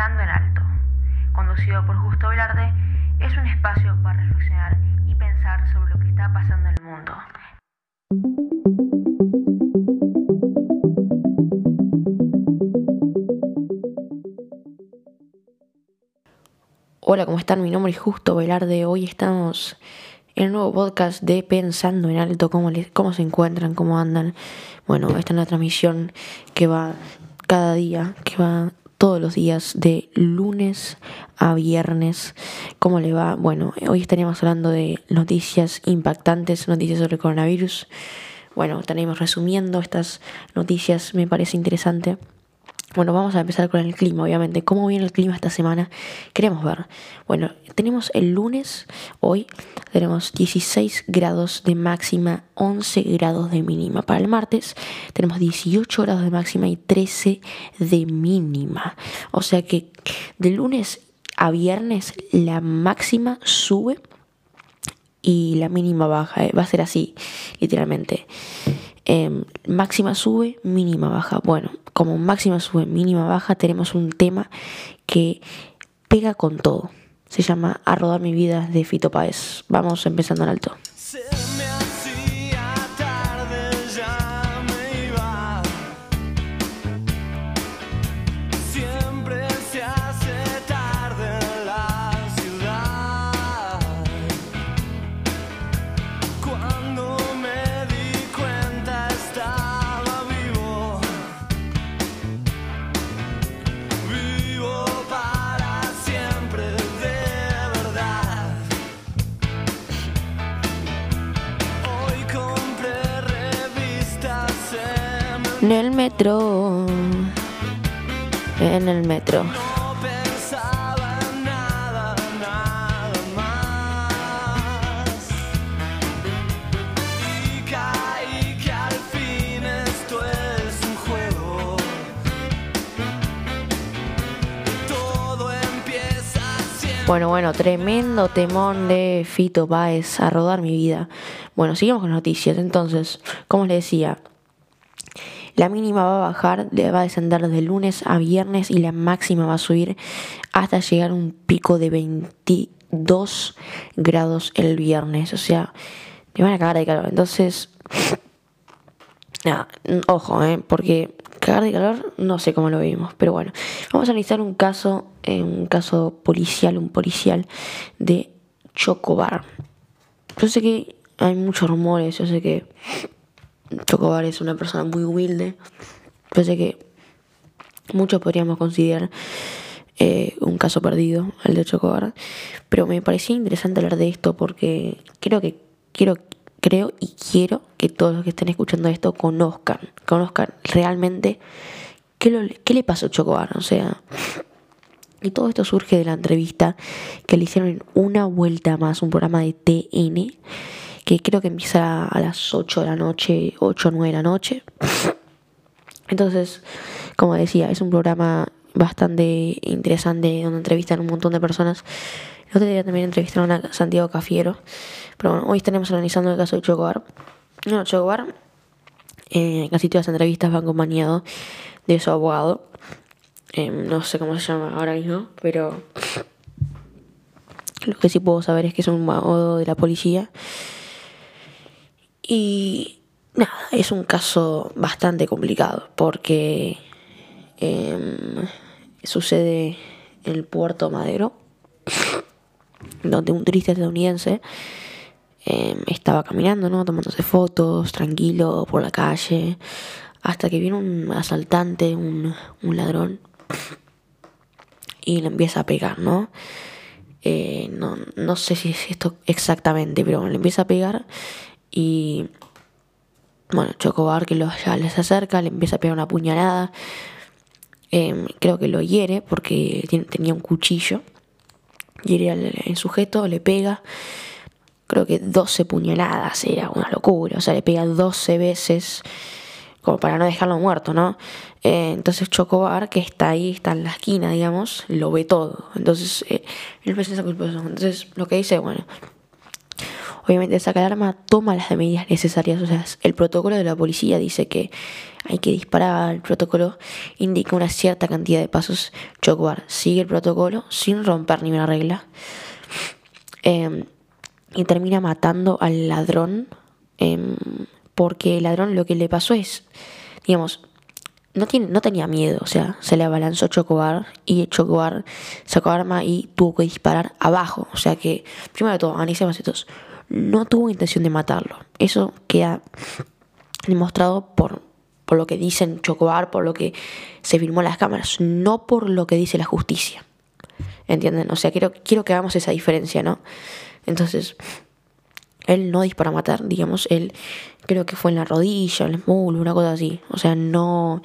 Pensando en Alto, conducido por Justo Velarde, es un espacio para reflexionar y pensar sobre lo que está pasando en el mundo. Hola, ¿cómo están? Mi nombre es Justo Velarde. Hoy estamos en el nuevo podcast de Pensando en Alto. ¿Cómo, les, ¿Cómo se encuentran? ¿Cómo andan? Bueno, esta es una transmisión que va cada día, que va todos los días de lunes a viernes. ¿Cómo le va? Bueno, hoy estaríamos hablando de noticias impactantes, noticias sobre coronavirus. Bueno, estaremos resumiendo estas noticias, me parece interesante. Bueno, vamos a empezar con el clima, obviamente. ¿Cómo viene el clima esta semana? Queremos ver. Bueno, tenemos el lunes, hoy, tenemos 16 grados de máxima, 11 grados de mínima. Para el martes tenemos 18 grados de máxima y 13 de mínima. O sea que de lunes a viernes la máxima sube y la mínima baja. ¿eh? Va a ser así, literalmente. Em, máxima sube, mínima baja. Bueno, como máxima sube, mínima baja, tenemos un tema que pega con todo. Se llama A rodar mi vida de Fito Páez. Vamos empezando en alto. En el metro. En el metro. Bueno, bueno, tremendo temón de Fito Páez a rodar mi vida. Bueno, seguimos con noticias. Entonces, como les decía, la mínima va a bajar, va a descender de lunes a viernes y la máxima va a subir hasta llegar a un pico de 22 grados el viernes. O sea, me van a cagar de calor. Entonces, ojo, eh, porque cagar de calor no sé cómo lo vimos. Pero bueno, vamos a analizar un caso, eh, un caso policial, un policial de Chocobar. Yo sé que hay muchos rumores, yo sé que Chocobar es una persona muy humilde. Pensé que muchos podríamos considerar eh, un caso perdido, el de Chocobar. Pero me parecía interesante hablar de esto porque creo que quiero, creo y quiero que todos los que estén escuchando esto conozcan, conozcan realmente qué, qué le pasó a Chocobar. O sea, y todo esto surge de la entrevista que le hicieron en Una Vuelta Más, un programa de TN que creo que empieza a las 8 de la noche, 8 o 9 de la noche. Entonces, como decía, es un programa bastante interesante donde entrevistan un montón de personas. El otro día también entrevistaron a Santiago Cafiero. Pero bueno, hoy estaremos analizando el caso de Chocobar. No, Chocobar, eh, casi todas las entrevistas van acompañado de su abogado. Em, no sé cómo se llama ahora mismo, pero lo que sí puedo saber es que es un abogado de la policía y nada, es un caso bastante complicado porque em, sucede en el puerto Madero, donde un turista estadounidense em, estaba caminando, ¿no? Tomándose fotos, tranquilo, por la calle, hasta que viene un asaltante, un, un ladrón, y le empieza a pegar, ¿no? Eh, no, no sé si es esto exactamente, pero le empieza a pegar y bueno, Chocobar que lo, ya les acerca, le empieza a pegar una puñalada. Em, creo que lo hiere porque tenía un cuchillo. Hiere al, sujeto, le pega. Creo que 12 puñaladas, era una locura. O sea, le pega 12 veces como para no dejarlo muerto, ¿no? Eh, entonces Chocobar, que está ahí, está en la esquina, digamos, lo ve todo. Entonces, eh, él Entonces, lo que dice, bueno, obviamente saca el arma, toma las medidas necesarias. O sea, el protocolo de la policía dice que hay que disparar. El protocolo indica una cierta cantidad de pasos. Chocobar sigue el protocolo sin romper ninguna regla. Em, y termina matando al ladrón. Em, porque el ladrón lo que le pasó es, digamos, no, tiene, no tenía miedo, o sea, se le abalanzó Chocobar y Chocobar sacó arma y tuvo que disparar abajo. O sea que, primero de todo, analicemos estos, no tuvo intención de matarlo. Eso queda demostrado por, por lo que dicen Chocobar, por lo que se filmó en las cámaras, no por lo que dice la justicia. ¿Entienden? O sea, quiero, quiero que hagamos esa diferencia, ¿no? Entonces, él no disparó a matar, digamos, él creo que fue en la rodilla, en el muslo, una cosa así. O sea, no,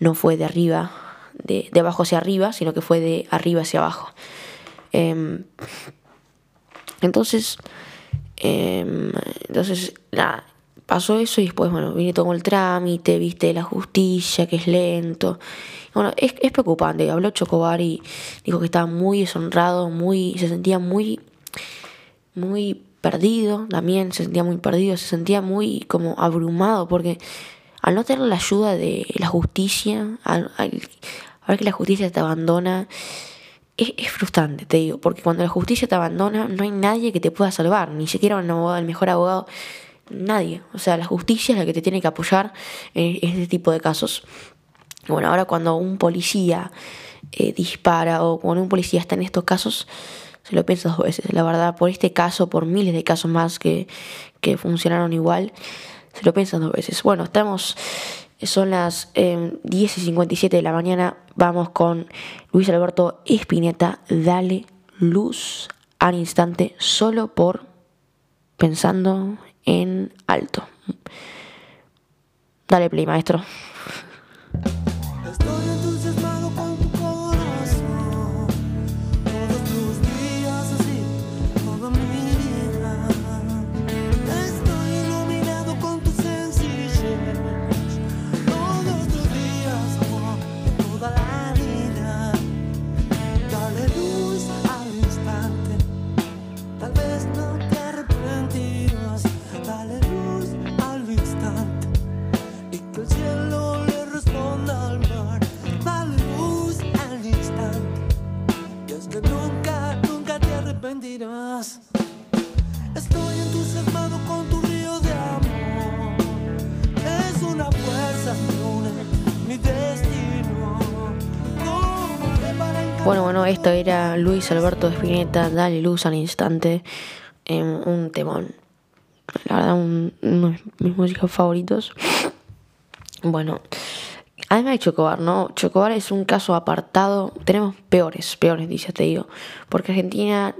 no fue de arriba, de, de abajo hacia arriba, sino que fue de arriba hacia abajo. Em, entonces, em, entonces, nada, pasó eso y después, bueno, vine todo el trámite, viste, la justicia, que es lento. Bueno, es, es preocupante. Habló Chocobar y dijo que estaba muy deshonrado, muy, se sentía muy, muy perdido también, se sentía muy perdido, se sentía muy como abrumado porque al no tener la ayuda de la justicia, al, ver que la justicia te abandona, es, frustrante, te digo, porque cuando la justicia te abandona no hay nadie que te pueda salvar, ni siquiera un abogado, el mejor abogado, nadie. O sea, la justicia es la que te tiene que apoyar en, este tipo de casos. Bueno, ahora cuando un policía eh, dispara o cuando un policía está en estos casos, se lo piensa dos veces. La verdad, por este caso, por miles de casos más que, que funcionaron igual, se lo piensan dos veces. Bueno, estamos, son las 10 em, y 57 de la mañana. Vamos con Luis Alberto Espineta. Dale luz al instante solo por pensando en alto. Dale play, maestro. Bueno, bueno, esto era Luis Alberto Espineta, Dale Luz al Instante, en un temón. La verdad, uno de mis músicos favoritos. Bueno, Además de Chocobar, ¿no? Chocobar es un caso apartado. Tenemos peores, peores, dice, te digo. Porque Argentina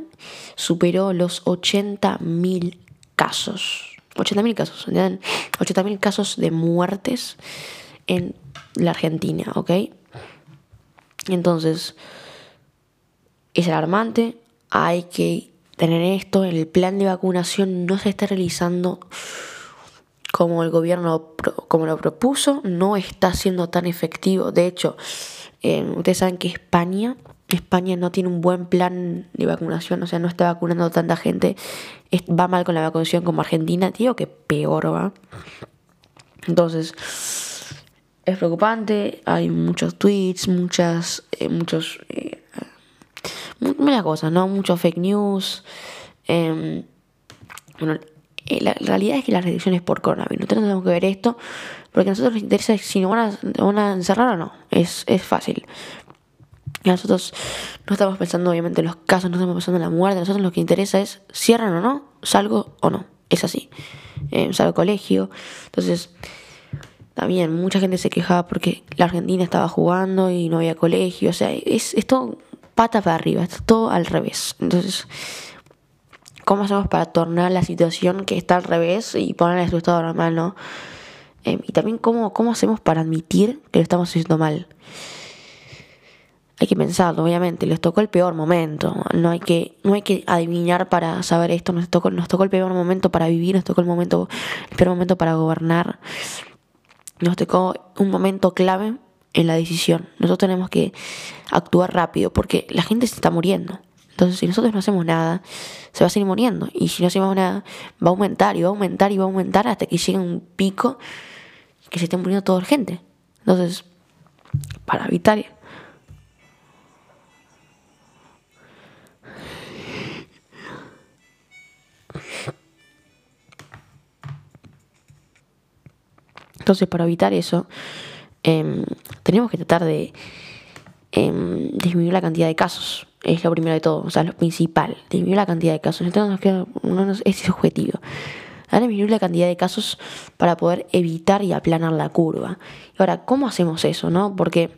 superó los 80.000 casos. 80.000 casos, ¿entienden? 80.000 casos de muertes en la Argentina, ¿ok? Entonces, es alarmante. Hay que tener esto. El plan de vacunación no se está realizando como el gobierno como lo propuso, no está siendo tan efectivo. De hecho, eh, ustedes saben que España, España no tiene un buen plan de vacunación, o sea, no está vacunando tanta gente. va mal con la vacunación como Argentina, digo que peor va. Entonces, es preocupante, hay muchos tweets, muchas, eh, muchos, eh, muchas cosas, ¿no? Muchos fake news. Em, bueno, eh, la realidad es que la restricción es por coronavirus. Nosotros tenemos que ver esto porque a nosotros nos interesa si nos van a, encerrar o no. Es, es fácil. Nosotros no estamos pensando obviamente en los casos, no estamos pensando en la muerte. A nosotros lo que interesa es cierran o no, salgo o no. Es así. Eh, salgo al colegio. Entonces, también mucha gente se quejaba porque la Argentina estaba jugando y no había colegio. O sea, es, es pata para arriba, es todo al revés. Entonces, ¿Cómo hacemos para tornar la situación que está al revés y ponerla en su estado normal, no? Em, y también cómo, cómo hacemos para admitir que lo estamos haciendo mal. Hay que pensarlo, obviamente, les tocó el peor momento. No hay que, no hay que adivinar para saber esto. Nos tocó, nos tocó el peor momento para vivir, nos tocó el momento, el peor momento para gobernar. Nos tocó un momento clave en la decisión. Nosotros tenemos que actuar rápido porque la gente se está muriendo. Entonces, si nosotros no hacemos nada, se va a seguir muriendo. Y si no hacemos nada, va a aumentar y va a aumentar y va a aumentar hasta que llegue un pico que se esté muriendo toda la gente. Entonces, para evitar Entonces, para evitar eso, em, tenemos que tratar de em, disminuir la cantidad de casos. Es lo primero de todo, o sea, lo principal, disminuir la cantidad de casos. Entonces, no es objetivo. Ahora disminuir la cantidad de casos para poder evitar y aplanar la curva. Ahora, ¿cómo hacemos eso, no? Porque,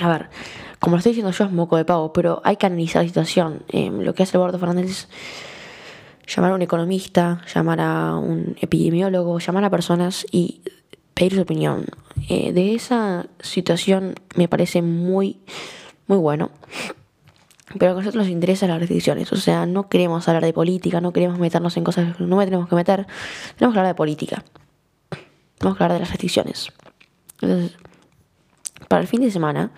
a ver, como lo estoy diciendo yo es moco de pavo, pero hay que analizar la situación. Em, lo que hace Eduardo Fernández es llamar a un economista, llamar a un epidemiólogo, llamar a personas y pedir su opinión. Eh, de esa situación me parece muy, muy bueno. Pero a nosotros nos interesan las restricciones. O sea, no queremos hablar de política, no queremos meternos en cosas que no me tenemos que meter. Tenemos que hablar de política. Tenemos que hablar de las restricciones. Entonces, para el fin de semana,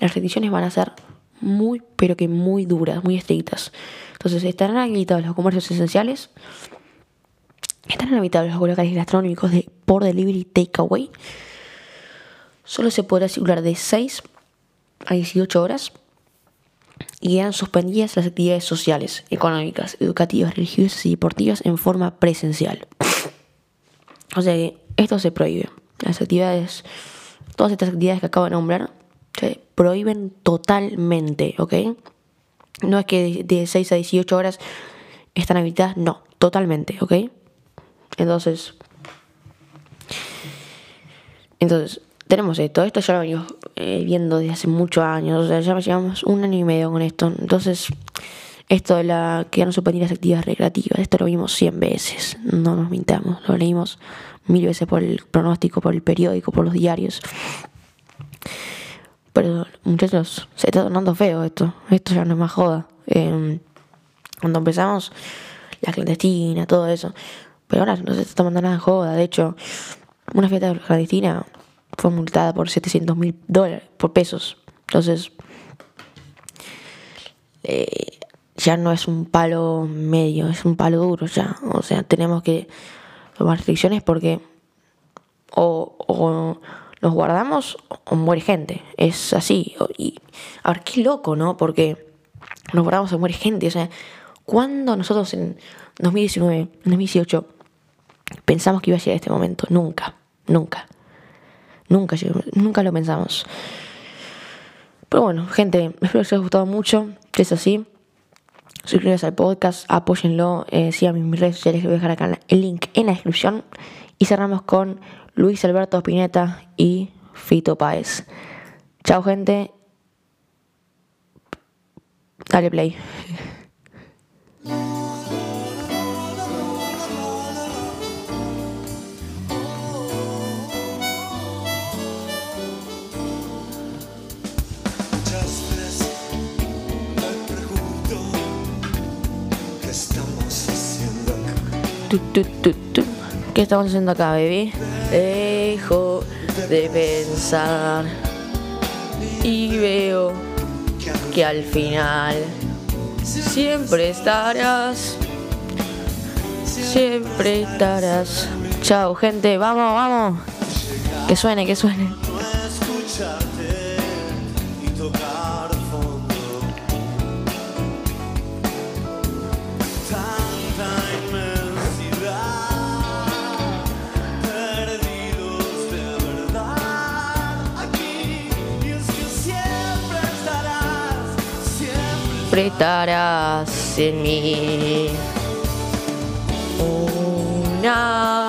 las restricciones van a ser muy, pero que muy duras, muy estrictas. Entonces estarán habilitados los comercios esenciales, estarán habilitados los locales gastronómicos de por delivery takeaway. Solo se podrá circular de 6 a 18 horas y quedan suspendidas las actividades sociales, económicas, educativas, religiosas y deportivas en forma presencial. O sea que esto se prohíbe. Las actividades, todas estas actividades que acabo de nombrar, se prohíben totalmente, ¿ok? No es que de 6 a 18 horas están habilitadas, no, totalmente, ¿ok? Entonces, entonces, tenemos esto, esto ya lo venimos eh, viendo desde hace muchos años, o sea, ya llevamos un año y medio con esto, entonces, esto de la que no las actividades recreativas, esto lo vimos 100 veces, no nos mintamos, lo leímos mil veces por el pronóstico, por el periódico, por los diarios. Pero muchachos, se está tornando feo esto. Esto ya no es más joda. Em, cuando empezamos, la clandestina, todo eso. Pero ahora no se está tomando nada de joda. De hecho, una fiesta clandestina fue multada por 700 mil dólares, por pesos. Entonces, eh, ya no es un palo medio, es un palo duro ya. O sea, tenemos que tomar restricciones porque o, o nos guardamos o muere gente. Es así. Y, a ver, qué loco, ¿no? Porque nos guardamos o muere gente. O sea, ¿cuándo nosotros en 2019, en 2018, pensamos que iba a llegar este momento? Nunca, nunca. Nunca, nunca lo pensamos. Pero bueno, gente, espero que os haya gustado mucho. Si es así, suscríbanse al podcast, apóyenlo, eh, síganme mis redes sociales, voy a dejar acá el link en la descripción. Y cerramos con Luis Alberto Spinetta y Fito Páez. Chao gente. Dale play. ¿Qué estamos haciendo acá, baby? Dejo de pensar y veo que al final siempre estarás, siempre estarás. Chao, gente, vamos, vamos. Que suene, que suene. Apretarás en mí una